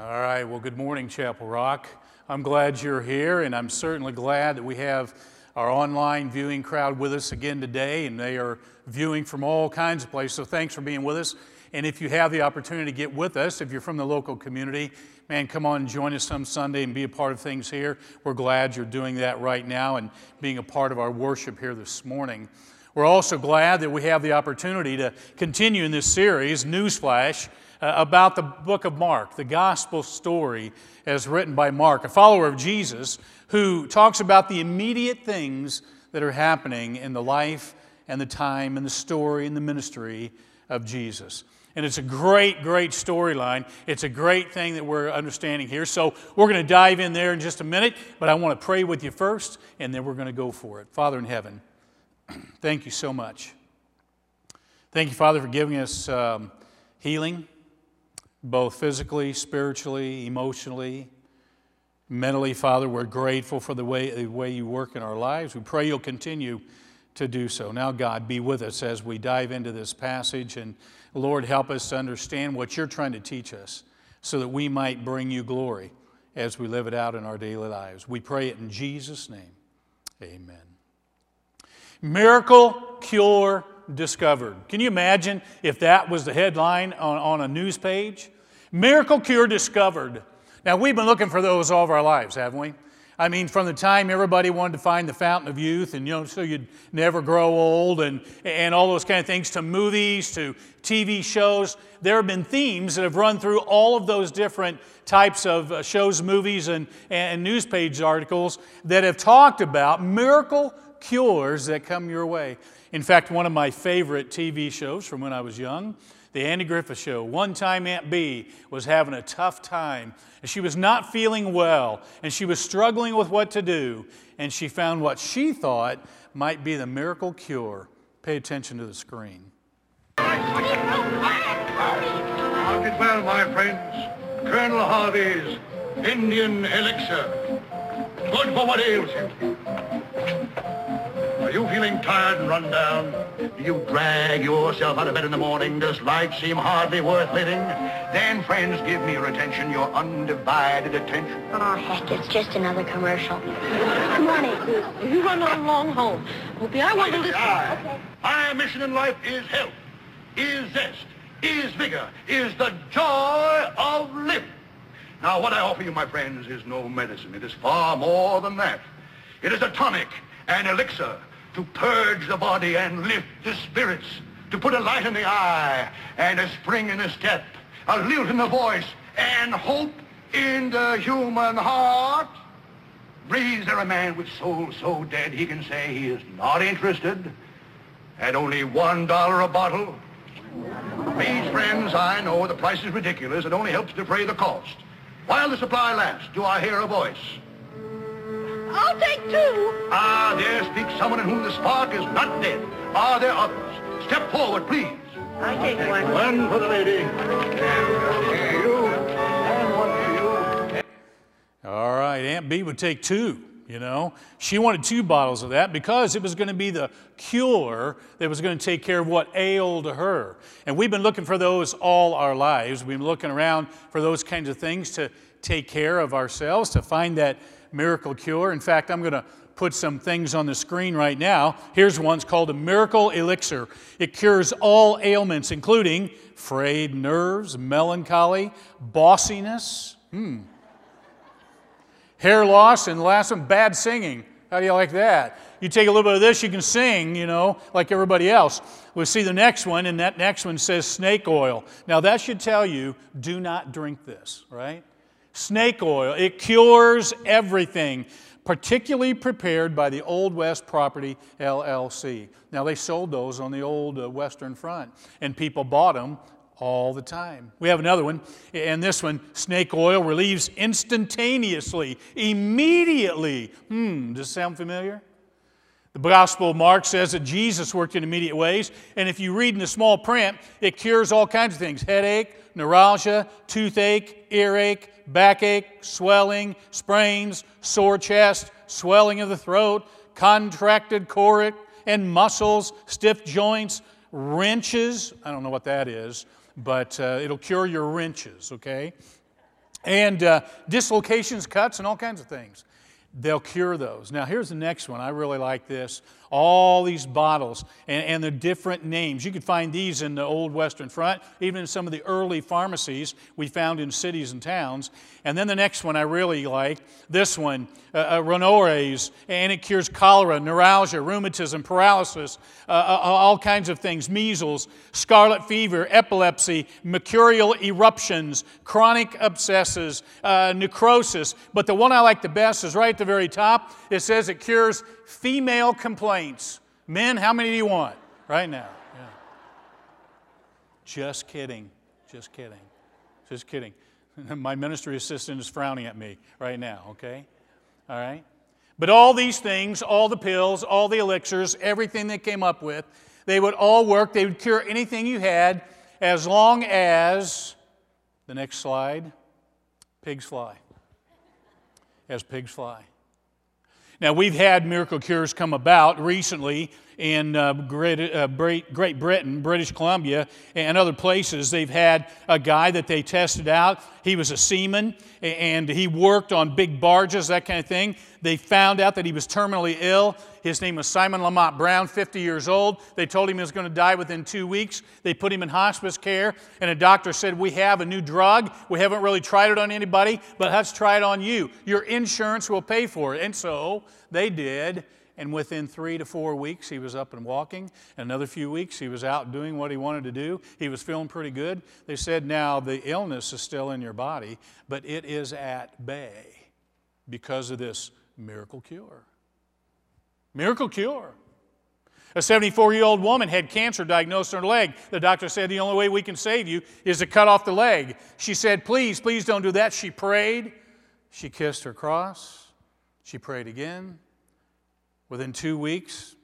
All right, well, good morning, Chapel Rock. I'm glad you're here, and I'm certainly glad that we have our online viewing crowd with us again today, and they are viewing from all kinds of places. So thanks for being with us. And if you have the opportunity to get with us, if you're from the local community, man, come on and join us some Sunday and be a part of things here. We're glad you're doing that right now and being a part of our worship here this morning. We're also glad that we have the opportunity to continue in this series, Newsflash about the book of Mark, the gospel story as written by Mark, a follower of Jesus who talks about the immediate things that are happening in the life and the time and the story and the ministry of Jesus. And it's a great, great storyline. It's a great thing that we're understanding here. So we're going to dive in there in just a minute, but I want to pray with you first, and then we're going to go for it. Father in heaven, thank you so much. Thank you, Father, for giving us um, healing both physically, spiritually, emotionally, mentally. Father, we're grateful for the way, the way you work in our lives. We pray you'll continue to do so. Now, God, be with us as we dive into this passage. And Lord, help us to understand what you're trying to teach us so that we might bring you glory as we live it out in our daily lives. We pray it in Jesus' name. Amen. Miracle cure discovered. Can you imagine if that was the headline on, on a news page? Miracle cure discovered. Now, we've been looking for those all of our lives, haven't we? I mean, from the time everybody wanted to find the fountain of youth and, you know, so you'd never grow old and, and all those kind of things, to movies, to TV shows, there have been themes that have run through all of those different types of uh, shows, movies, and, and news page articles that have talked about miracle cures that come your way. In fact, one of my favorite TV shows from when I was young, The Andy Griffith Show. One time Aunt Bee was having a tough time, and she was not feeling well, and she was struggling with what to do, and she found what she thought might be the miracle cure. Pay attention to the screen. Mark it well, my friends. Colonel Harvey's Indian Elixir. Good for what ails you. Are you feeling tired and run down? Do you drag yourself out of bed in the morning? Does life seem hardly worth living? Then, friends, give me your attention, your undivided attention. Oh, heck, it's just another commercial. Come on, Aunt You run on along home. Opie, I want to listen. Okay. My mission in life is health, is zest, is vigor, is the joy of living. Now, what I offer you, my friends, is no medicine. It is far more than that. It is a tonic, an elixir, to purge the body and lift the spirits, to put a light in the eye and a spring in the step, a lilt in the voice, and hope in the human heart. Breathes there a man with soul so dead he can say he is not interested at only one dollar a bottle? Please, friends, I know the price is ridiculous. It only helps defray the cost. While the supply lasts, do I hear a voice? I'll take two. Ah, there speaks someone in whom the spark is not dead. Are there others? Step forward, please. I take one. One for the lady. And you. And one for you. All right, Aunt Bee would take two. You know, she wanted two bottles of that because it was going to be the cure that was going to take care of what ailed her. And we've been looking for those all our lives. We've been looking around for those kinds of things to take care of ourselves, to find that miracle cure. In fact, I'm going to put some things on the screen right now. Here's one. It's called a miracle elixir. It cures all ailments, including frayed nerves, melancholy, bossiness. Hmm hair loss, and last one, bad singing. How do you like that? You take a little bit of this, you can sing, you know, like everybody else. We'll see the next one, and that next one says snake oil. Now, that should tell you do not drink this, right? Snake oil, it cures everything, particularly prepared by the Old West Property LLC. Now, they sold those on the old uh, Western Front, and people bought them all the time. We have another one, and this one snake oil relieves instantaneously, immediately. Hmm, does sound familiar? The Gospel of Mark says that Jesus worked in immediate ways, and if you read in the small print, it cures all kinds of things headache, neuralgia, toothache, earache, backache, swelling, sprains, sore chest, swelling of the throat, contracted core and muscles, stiff joints, wrenches. I don't know what that is but uh, it'll cure your wrenches, okay? and uh, dislocations, cuts, and all kinds of things. They'll cure those. Now, here's the next one. I really like this. All these bottles and, and the different names. You could find these in the old Western Front, even in some of the early pharmacies we found in cities and towns. And then the next one I really like this one, uh, uh, and it cures cholera, neuralgia, rheumatism, paralysis, uh, uh, all kinds of things, measles, scarlet fever, epilepsy, mercurial eruptions, chronic abscesses, uh, necrosis. But the one I like the best is right at the very top. It says it cures female complaints. Men, how many do you want right now? Yeah. Just kidding. Just kidding. Just kidding. My ministry assistant is frowning at me right now, okay? All right? But all these things, all the pills, all the elixirs, everything they came up with, they would all work. They would cure anything you had as long as, the next slide, pigs fly. As pigs fly. Now, we've had miracle cures come about recently in uh, Great, uh, Great Britain, British Columbia, and other places. They've had a guy that they tested out. He was a seaman and he worked on big barges, that kind of thing. They found out that he was terminally ill. His name was Simon Lamont Brown, 50 years old. They told him he was going to die within two weeks. They put him in hospice care, and a doctor said, We have a new drug. We haven't really tried it on anybody, but let's try it on you. Your insurance will pay for it. And so they did. And within three to four weeks, he was up and walking. Another few weeks, he was out doing what he wanted to do. He was feeling pretty good. They said, Now, the illness is still in your body, but it is at bay because of this miracle cure. Miracle cure. A 74 year old woman had cancer diagnosed in her leg. The doctor said, The only way we can save you is to cut off the leg. She said, Please, please don't do that. She prayed. She kissed her cross. She prayed again. Within two weeks,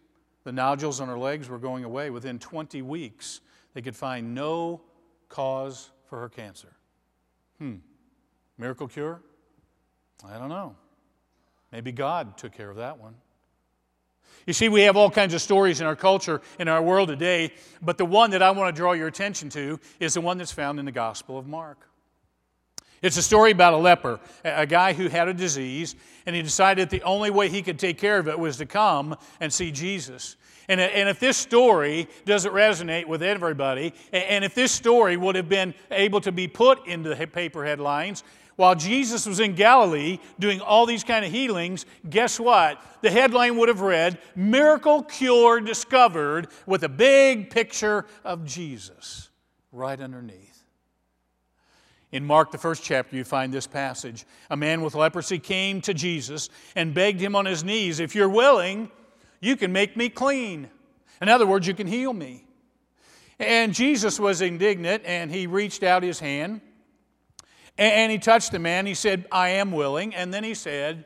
the nodules on her legs were going away. Within 20 weeks, they could find no cause for her cancer. Hmm. Miracle cure? I don't know. Maybe God took care of that one. You see, we have all kinds of stories in our culture, in our world today, but the one that I want to draw your attention to is the one that's found in the Gospel of Mark. It's a story about a leper, a guy who had a disease, and he decided the only way he could take care of it was to come and see Jesus. And, and if this story doesn't resonate with everybody, and if this story would have been able to be put into the paper headlines, while Jesus was in Galilee doing all these kind of healings, guess what? The headline would have read, Miracle Cure Discovered, with a big picture of Jesus right underneath. In Mark, the first chapter, you find this passage. A man with leprosy came to Jesus and begged him on his knees, If you're willing, you can make me clean. In other words, you can heal me. And Jesus was indignant and he reached out his hand and he touched the man. He said, I am willing. And then he said,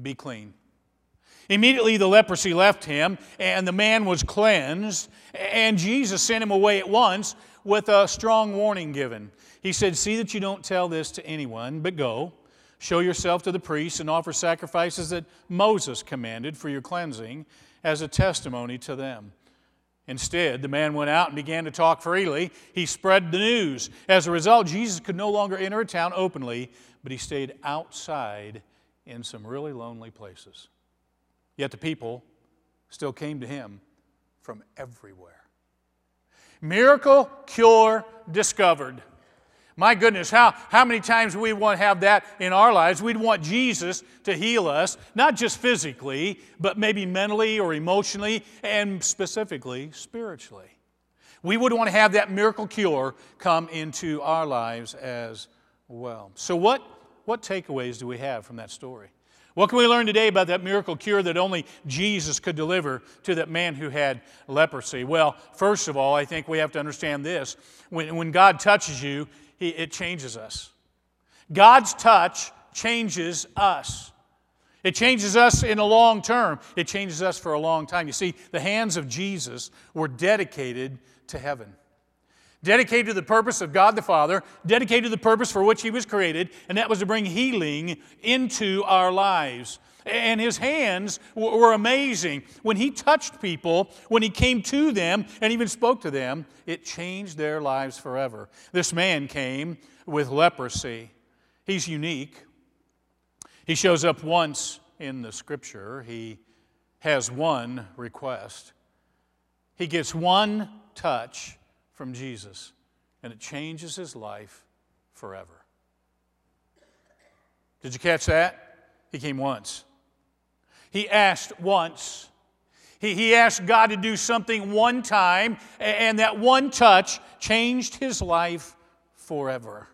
Be clean. Immediately the leprosy left him and the man was cleansed. And Jesus sent him away at once with a strong warning given. He said, See that you don't tell this to anyone, but go, show yourself to the priests, and offer sacrifices that Moses commanded for your cleansing as a testimony to them. Instead, the man went out and began to talk freely. He spread the news. As a result, Jesus could no longer enter a town openly, but he stayed outside in some really lonely places. Yet the people still came to him from everywhere. Miracle, cure, discovered. My goodness, how, how many times we want to have that in our lives? We'd want Jesus to heal us, not just physically, but maybe mentally or emotionally, and specifically spiritually. We would want to have that miracle cure come into our lives as well. So, what, what takeaways do we have from that story? What can we learn today about that miracle cure that only Jesus could deliver to that man who had leprosy? Well, first of all, I think we have to understand this. When, when God touches you, he, it changes us. God's touch changes us. It changes us in the long term. It changes us for a long time. You see, the hands of Jesus were dedicated to heaven, dedicated to the purpose of God the Father, dedicated to the purpose for which He was created, and that was to bring healing into our lives. And his hands were amazing. When he touched people, when he came to them and even spoke to them, it changed their lives forever. This man came with leprosy. He's unique. He shows up once in the scripture. He has one request. He gets one touch from Jesus, and it changes his life forever. Did you catch that? He came once. He asked once. He, he asked God to do something one time, and that one touch changed his life forever.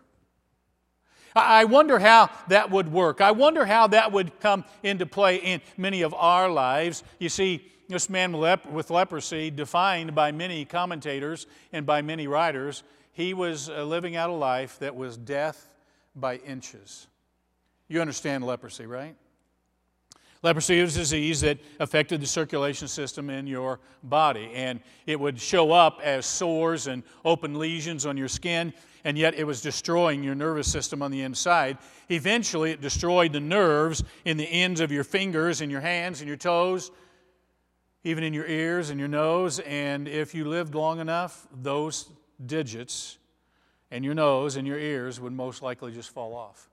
I wonder how that would work. I wonder how that would come into play in many of our lives. You see, this man with leprosy, defined by many commentators and by many writers, he was uh, living out a life that was death by inches. You understand leprosy, right? Leprosy was a disease that affected the circulation system in your body, and it would show up as sores and open lesions on your skin, and yet it was destroying your nervous system on the inside. Eventually, it destroyed the nerves in the ends of your fingers and your hands and your toes, even in your ears and your nose, and if you lived long enough, those digits and your nose and your ears would most likely just fall off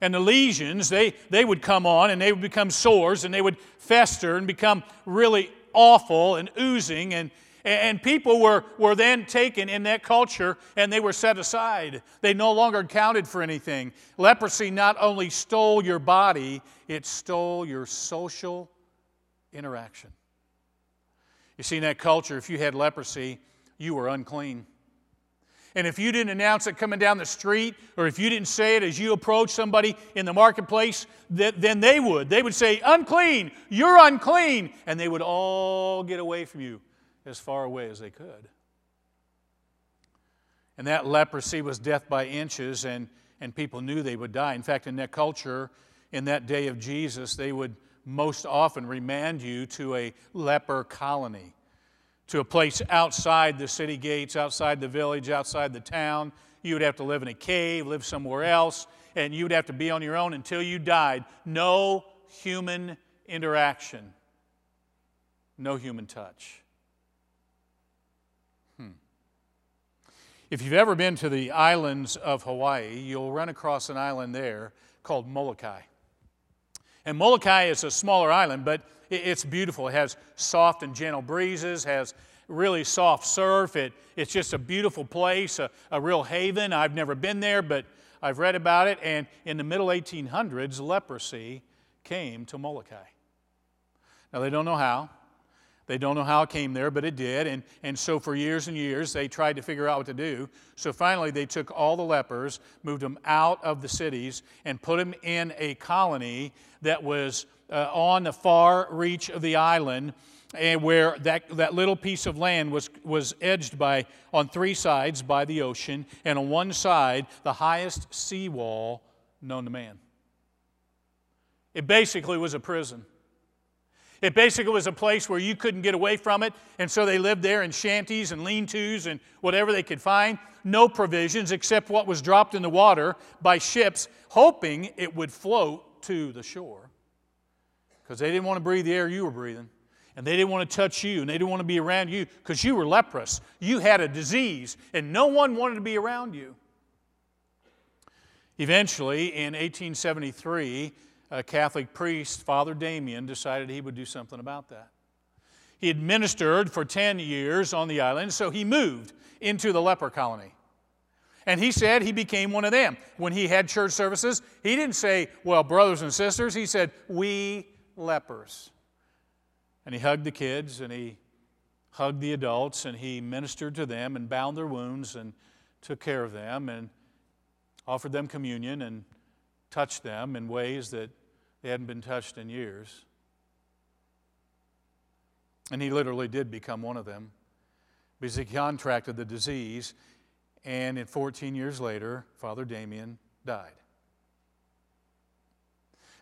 and the lesions, they, they would come on and they would become sores and they would fester and become really awful and oozing. And, and people were, were then taken in that culture and they were set aside. They no longer counted for anything. Leprosy not only stole your body, it stole your social interaction. You see, in that culture, if you had leprosy, you were unclean. And if you didn't announce it coming down the street, or if you didn't say it as you approach somebody in the marketplace, then they would. They would say, Unclean, you're unclean. And they would all get away from you as far away as they could. And that leprosy was death by inches, and, and people knew they would die. In fact, in that culture, in that day of Jesus, they would most often remand you to a leper colony to a place outside the city gates, outside the village, outside the town. You would have to live in a cave, live somewhere else, and you would have to be on your own until you died. No human interaction, no human touch. Hmm. If you've ever been to the islands of Hawaii, you'll run across an island there called Molokai. And Molokai is a smaller island, but it's beautiful. It has soft and gentle breezes, has really soft surf. It, it's just a beautiful place, a, a real haven. I've never been there, but I've read about it. And in the middle 1800s, leprosy came to Molokai. Now, they don't know how. They don't know how it came there, but it did. And, and so for years and years, they tried to figure out what to do. So finally, they took all the lepers, moved them out of the cities, and put them in a colony that was uh, on the far reach of the island and where that, that little piece of land was, was edged by on three sides by the ocean and on one side the highest seawall known to man it basically was a prison it basically was a place where you couldn't get away from it, and so they lived there in shanties and lean tos and whatever they could find. No provisions except what was dropped in the water by ships, hoping it would float to the shore. Because they didn't want to breathe the air you were breathing, and they didn't want to touch you, and they didn't want to be around you because you were leprous. You had a disease, and no one wanted to be around you. Eventually, in 1873, a Catholic priest, Father Damien, decided he would do something about that. He had ministered for 10 years on the island, so he moved into the leper colony. And he said he became one of them. When he had church services, he didn't say, Well, brothers and sisters. He said, We lepers. And he hugged the kids and he hugged the adults and he ministered to them and bound their wounds and took care of them and offered them communion and touched them in ways that they hadn't been touched in years. And he literally did become one of them because he contracted the disease, and in 14 years later, Father Damien died.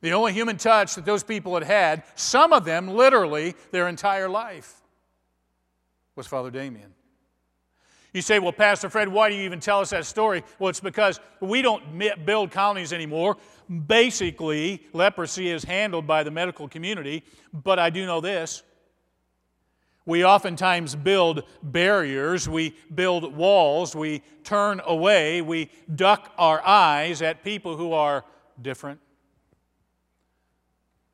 The only human touch that those people had had, some of them literally their entire life, was Father Damien. You say, well, Pastor Fred, why do you even tell us that story? Well, it's because we don't build colonies anymore. Basically, leprosy is handled by the medical community, but I do know this. We oftentimes build barriers, we build walls, we turn away, we duck our eyes at people who are different,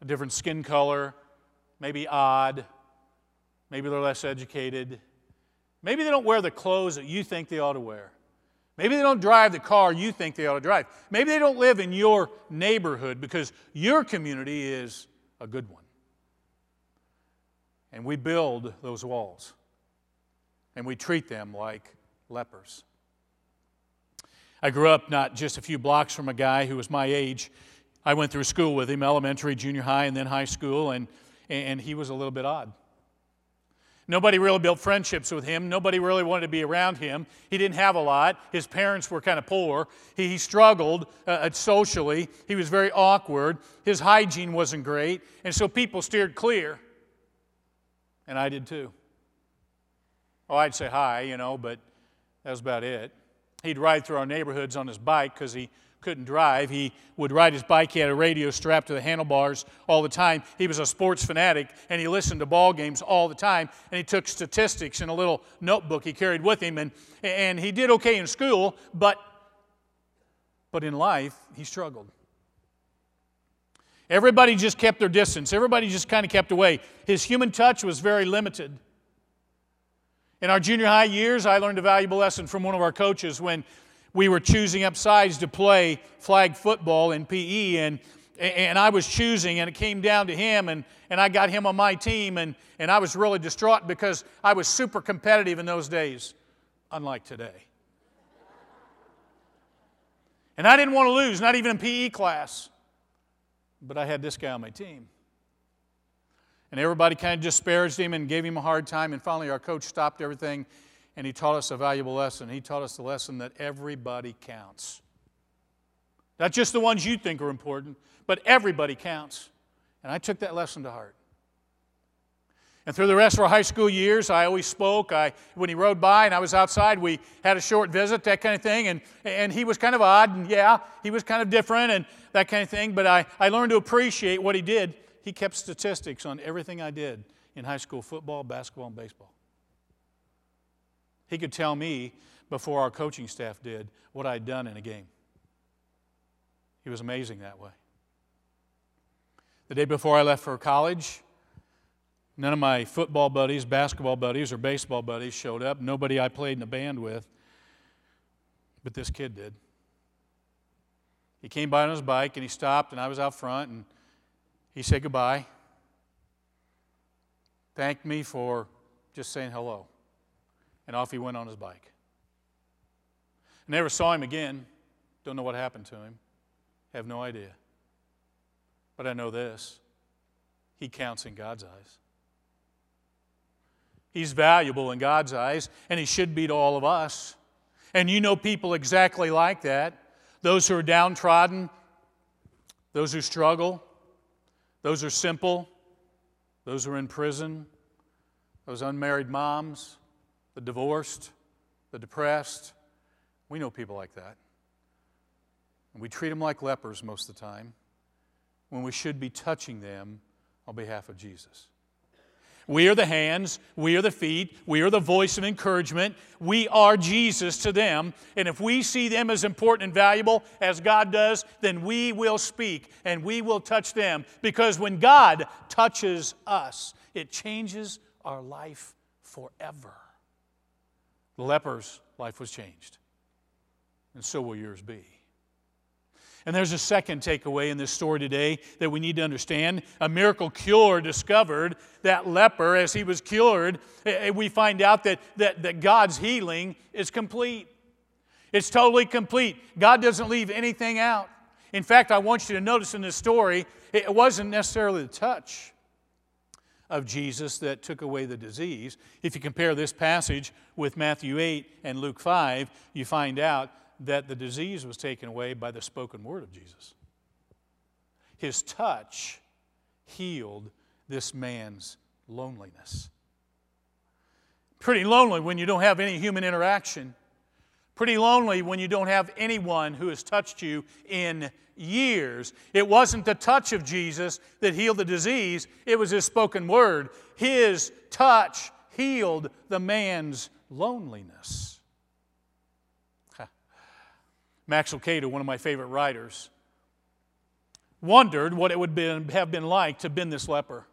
a different skin color, maybe odd, maybe they're less educated, maybe they don't wear the clothes that you think they ought to wear. Maybe they don't drive the car you think they ought to drive. Maybe they don't live in your neighborhood because your community is a good one. And we build those walls and we treat them like lepers. I grew up not just a few blocks from a guy who was my age. I went through school with him, elementary, junior high, and then high school, and, and he was a little bit odd. Nobody really built friendships with him. Nobody really wanted to be around him. He didn't have a lot. His parents were kind of poor. He, he struggled uh, socially. He was very awkward. His hygiene wasn't great. And so people steered clear. And I did too. Oh, I'd say hi, you know, but that was about it. He'd ride through our neighborhoods on his bike because he couldn't drive. He would ride his bike. He had a radio strapped to the handlebars all the time. He was a sports fanatic and he listened to ball games all the time. And he took statistics in a little notebook he carried with him. And, and he did okay in school, but, but in life, he struggled. Everybody just kept their distance. Everybody just kind of kept away. His human touch was very limited. In our junior high years, I learned a valuable lesson from one of our coaches when we were choosing up sides to play flag football in PE, and, and I was choosing, and it came down to him, and, and I got him on my team, and, and I was really distraught because I was super competitive in those days, unlike today. And I didn't want to lose, not even in PE class but I had this guy on my team. And everybody kind of disparaged him and gave him a hard time. And finally, our coach stopped everything and he taught us a valuable lesson. He taught us the lesson that everybody counts. Not just the ones you think are important, but everybody counts. And I took that lesson to heart. And through the rest of our high school years, I always spoke. I, when he rode by and I was outside, we had a short visit, that kind of thing. And, and he was kind of odd, and yeah, he was kind of different and that kind of thing. But I, I learned to appreciate what he did. He kept statistics on everything I did in high school football, basketball, and baseball. He could tell me before our coaching staff did what I'd done in a game. He was amazing that way. The day before I left for college, None of my football buddies, basketball buddies, or baseball buddies showed up. Nobody I played in a band with. But this kid did. He came by on his bike and he stopped, and I was out front, and he said goodbye. Thanked me for just saying hello. And off he went on his bike. Never saw him again. Don't know what happened to him. Have no idea. But I know this he counts in God's eyes. He's valuable in God's eyes, and He should be to all of us. And you know people exactly like that those who are downtrodden, those who struggle, those who are simple, those who are in prison, those unmarried moms, the divorced, the depressed. We know people like that. And we treat them like lepers most of the time when we should be touching them on behalf of Jesus. We are the hands, we are the feet, we are the voice of encouragement. We are Jesus to them. And if we see them as important and valuable as God does, then we will speak and we will touch them. Because when God touches us, it changes our life forever. The leper's life was changed, and so will yours be. And there's a second takeaway in this story today that we need to understand. A miracle cure discovered that leper, as he was cured, we find out that, that, that God's healing is complete. It's totally complete. God doesn't leave anything out. In fact, I want you to notice in this story, it wasn't necessarily the touch of Jesus that took away the disease. If you compare this passage with Matthew 8 and Luke 5, you find out that the disease was taken away by the spoken word of Jesus. His touch healed this man's loneliness. Pretty lonely when you don't have any human interaction. Pretty lonely when you don't have anyone who has touched you in years. It wasn't the touch of Jesus that healed the disease, it was His spoken word. His touch healed the man's loneliness. Max Lucado, one of my favorite writers, wondered what it would been, have been like to been this leper.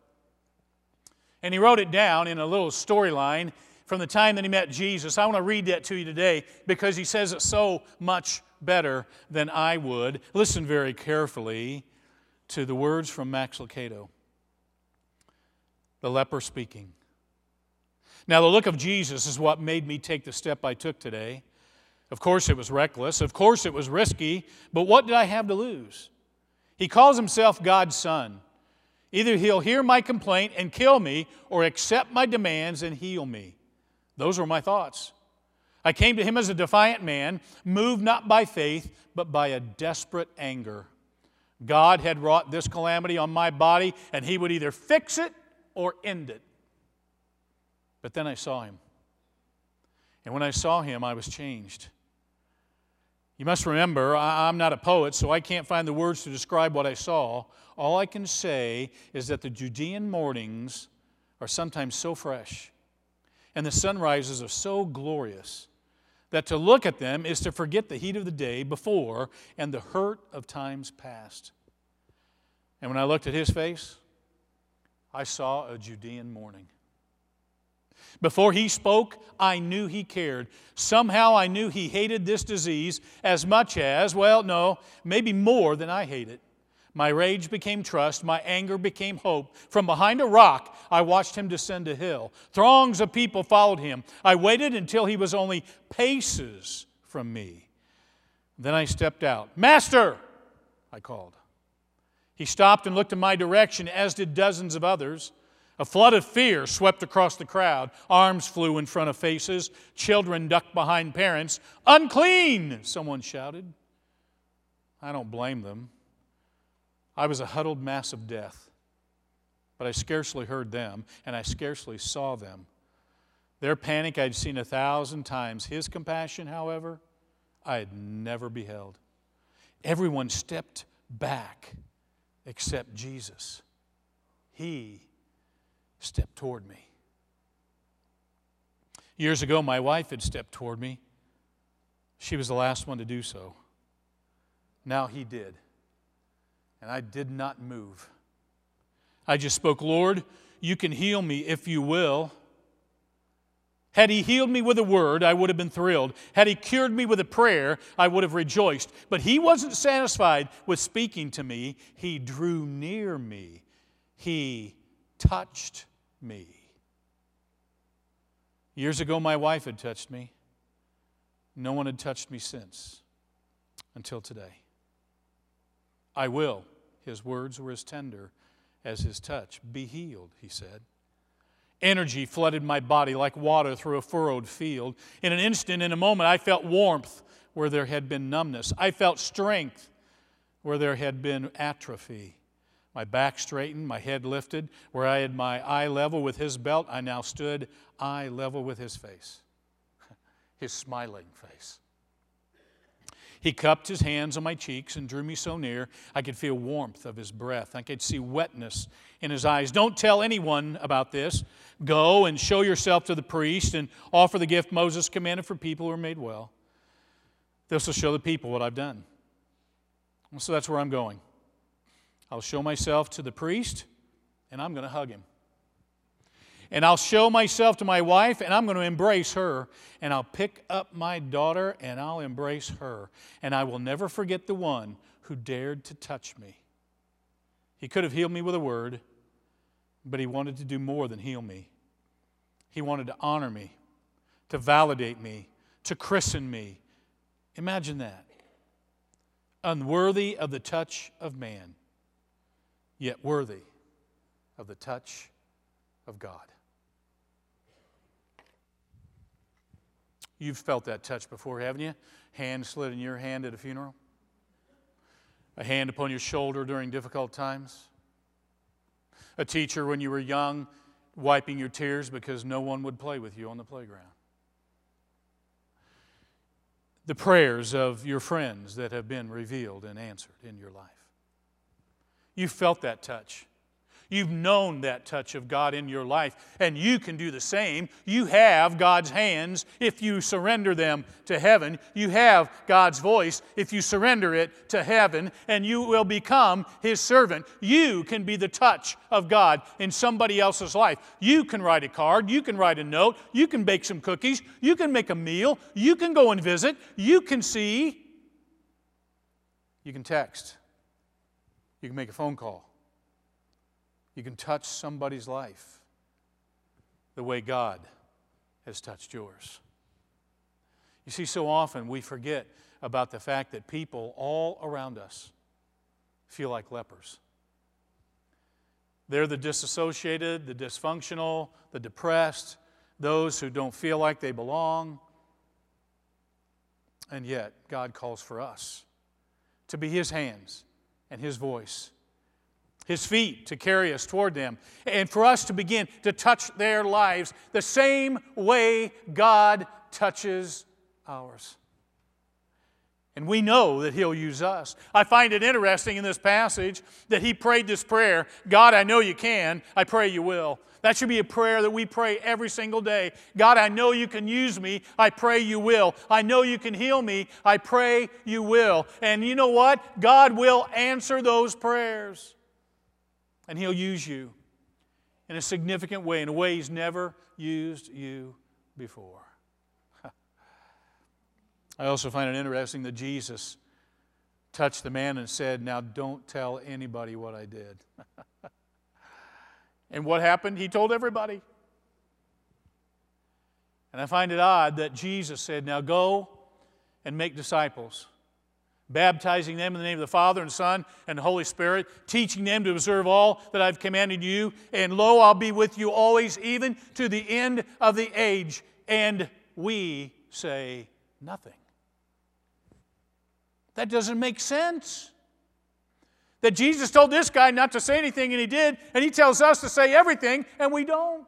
And he wrote it down in a little storyline from the time that he met Jesus. I want to read that to you today because he says it so much better than I would. Listen very carefully to the words from Max Lucado. The leper speaking. Now, the look of Jesus is what made me take the step I took today. Of course, it was reckless. Of course, it was risky. But what did I have to lose? He calls himself God's Son. Either he'll hear my complaint and kill me, or accept my demands and heal me. Those were my thoughts. I came to him as a defiant man, moved not by faith, but by a desperate anger. God had wrought this calamity on my body, and he would either fix it or end it. But then I saw him. And when I saw him, I was changed. You must remember, I'm not a poet, so I can't find the words to describe what I saw. All I can say is that the Judean mornings are sometimes so fresh, and the sunrises are so glorious, that to look at them is to forget the heat of the day before and the hurt of times past. And when I looked at his face, I saw a Judean morning. Before he spoke, I knew he cared. Somehow I knew he hated this disease as much as, well, no, maybe more than I hate it. My rage became trust, my anger became hope. From behind a rock, I watched him descend a hill. Throngs of people followed him. I waited until he was only paces from me. Then I stepped out. Master, I called. He stopped and looked in my direction, as did dozens of others. A flood of fear swept across the crowd. Arms flew in front of faces. Children ducked behind parents. Unclean, someone shouted. I don't blame them. I was a huddled mass of death, but I scarcely heard them, and I scarcely saw them. Their panic I'd seen a thousand times. His compassion, however, I had never beheld. Everyone stepped back except Jesus. He stepped toward me. Years ago, my wife had stepped toward me. She was the last one to do so. Now he did. And I did not move. I just spoke, Lord, you can heal me if you will. Had he healed me with a word, I would have been thrilled. Had he cured me with a prayer, I would have rejoiced. But he wasn't satisfied with speaking to me. He drew near me. He touched me. Years ago, my wife had touched me. No one had touched me since until today. I will. His words were as tender as his touch. Be healed, he said. Energy flooded my body like water through a furrowed field. In an instant, in a moment, I felt warmth where there had been numbness. I felt strength where there had been atrophy. My back straightened, my head lifted. Where I had my eye level with his belt, I now stood eye level with his face, his smiling face. He cupped his hands on my cheeks and drew me so near I could feel warmth of his breath. I could see wetness in his eyes. Don't tell anyone about this. Go and show yourself to the priest and offer the gift Moses commanded for people who are made well. This will show the people what I've done. So that's where I'm going. I'll show myself to the priest, and I'm going to hug him. And I'll show myself to my wife, and I'm going to embrace her. And I'll pick up my daughter, and I'll embrace her. And I will never forget the one who dared to touch me. He could have healed me with a word, but he wanted to do more than heal me. He wanted to honor me, to validate me, to christen me. Imagine that. Unworthy of the touch of man yet worthy of the touch of God. You've felt that touch before, haven't you? Hand slid in your hand at a funeral? A hand upon your shoulder during difficult times? A teacher when you were young wiping your tears because no one would play with you on the playground? The prayers of your friends that have been revealed and answered in your life. You felt that touch. You've known that touch of God in your life, and you can do the same. You have God's hands if you surrender them to heaven. You have God's voice if you surrender it to heaven, and you will become His servant. You can be the touch of God in somebody else's life. You can write a card, you can write a note, you can bake some cookies, you can make a meal, you can go and visit, you can see, you can text, you can make a phone call. You can touch somebody's life the way God has touched yours. You see, so often we forget about the fact that people all around us feel like lepers. They're the disassociated, the dysfunctional, the depressed, those who don't feel like they belong. And yet, God calls for us to be His hands and His voice his feet to carry us toward them, and for us to begin to touch their lives the same way God touches ours. And we know that He'll use us. I find it interesting in this passage that He prayed this prayer God, I know you can, I pray you will. That should be a prayer that we pray every single day. God, I know you can use me. I pray you will. I know you can heal me. I pray you will. And you know what? God will answer those prayers. And He'll use you in a significant way, in a way He's never used you before. I also find it interesting that Jesus touched the man and said, Now don't tell anybody what I did. and what happened? He told everybody. And I find it odd that Jesus said, Now go and make disciples baptizing them in the name of the Father and Son and the Holy Spirit, teaching them to observe all that I've commanded you. And lo, I'll be with you always, even to the end of the age. And we say nothing. That doesn't make sense. That Jesus told this guy not to say anything, and he did, and he tells us to say everything, and we don't.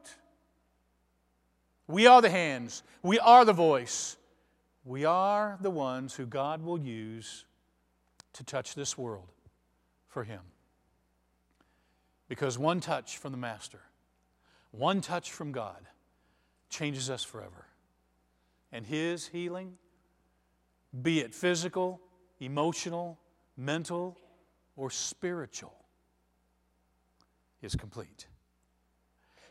We are the hands, we are the voice, we are the ones who God will use to touch this world for Him. Because one touch from the Master, one touch from God, changes us forever. And His healing, be it physical, emotional, mental, or spiritual, is complete.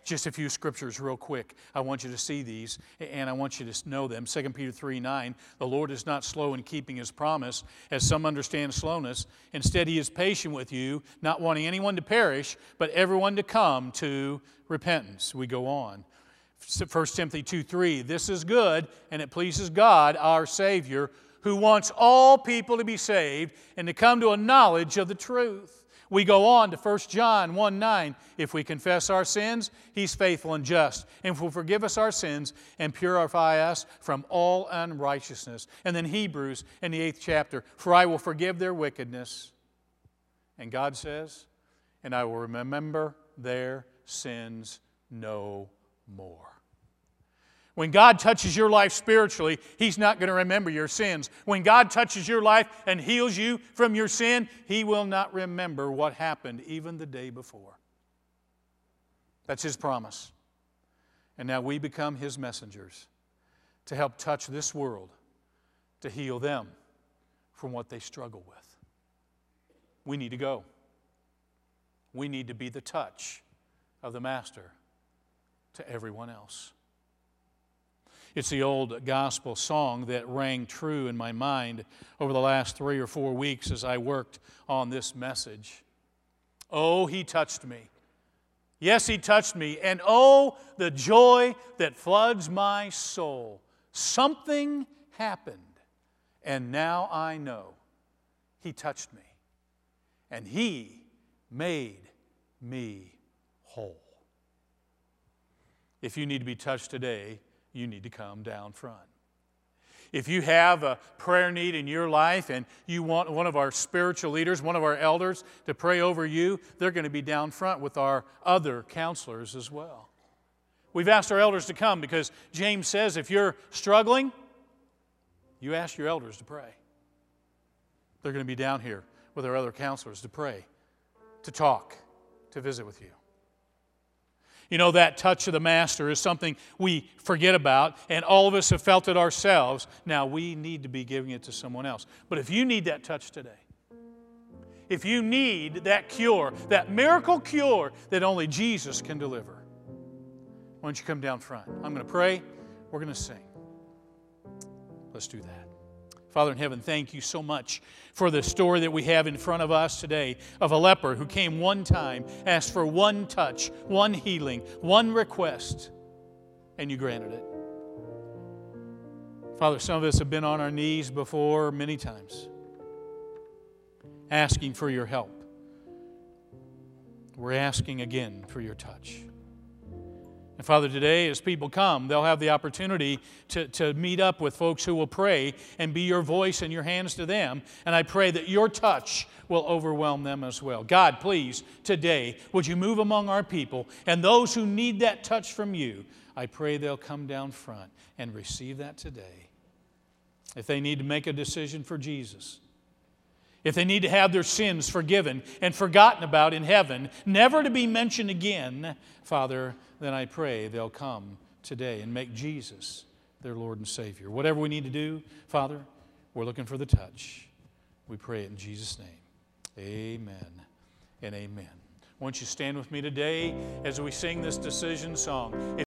Just a few scriptures, real quick. I want you to see these and I want you to know them. 2 Peter 3 9. The Lord is not slow in keeping his promise, as some understand slowness. Instead, he is patient with you, not wanting anyone to perish, but everyone to come to repentance. We go on. 1 Timothy 2 3. This is good, and it pleases God, our Savior, who wants all people to be saved and to come to a knowledge of the truth. We go on to 1 John 1 9. If we confess our sins, He's faithful and just, and will forgive us our sins and purify us from all unrighteousness. And then Hebrews in the eighth chapter For I will forgive their wickedness. And God says, And I will remember their sins no more. When God touches your life spiritually, He's not going to remember your sins. When God touches your life and heals you from your sin, He will not remember what happened even the day before. That's His promise. And now we become His messengers to help touch this world, to heal them from what they struggle with. We need to go. We need to be the touch of the Master to everyone else. It's the old gospel song that rang true in my mind over the last three or four weeks as I worked on this message. Oh, he touched me. Yes, he touched me. And oh, the joy that floods my soul. Something happened, and now I know he touched me, and he made me whole. If you need to be touched today, you need to come down front. If you have a prayer need in your life and you want one of our spiritual leaders, one of our elders, to pray over you, they're going to be down front with our other counselors as well. We've asked our elders to come because James says if you're struggling, you ask your elders to pray. They're going to be down here with our other counselors to pray, to talk, to visit with you. You know, that touch of the Master is something we forget about, and all of us have felt it ourselves. Now we need to be giving it to someone else. But if you need that touch today, if you need that cure, that miracle cure that only Jesus can deliver, why don't you come down front? I'm going to pray, we're going to sing. Let's do that. Father in heaven, thank you so much for the story that we have in front of us today of a leper who came one time, asked for one touch, one healing, one request, and you granted it. Father, some of us have been on our knees before many times, asking for your help. We're asking again for your touch. Father, today, as people come, they'll have the opportunity to, to meet up with folks who will pray and be your voice and your hands to them. And I pray that your touch will overwhelm them as well. God, please, today, would you move among our people and those who need that touch from you? I pray they'll come down front and receive that today. If they need to make a decision for Jesus, if they need to have their sins forgiven and forgotten about in heaven, never to be mentioned again, Father, then I pray they'll come today and make Jesus their Lord and Savior. Whatever we need to do, Father, we're looking for the touch. We pray it in Jesus' name. Amen and amen. Won't you stand with me today as we sing this decision song?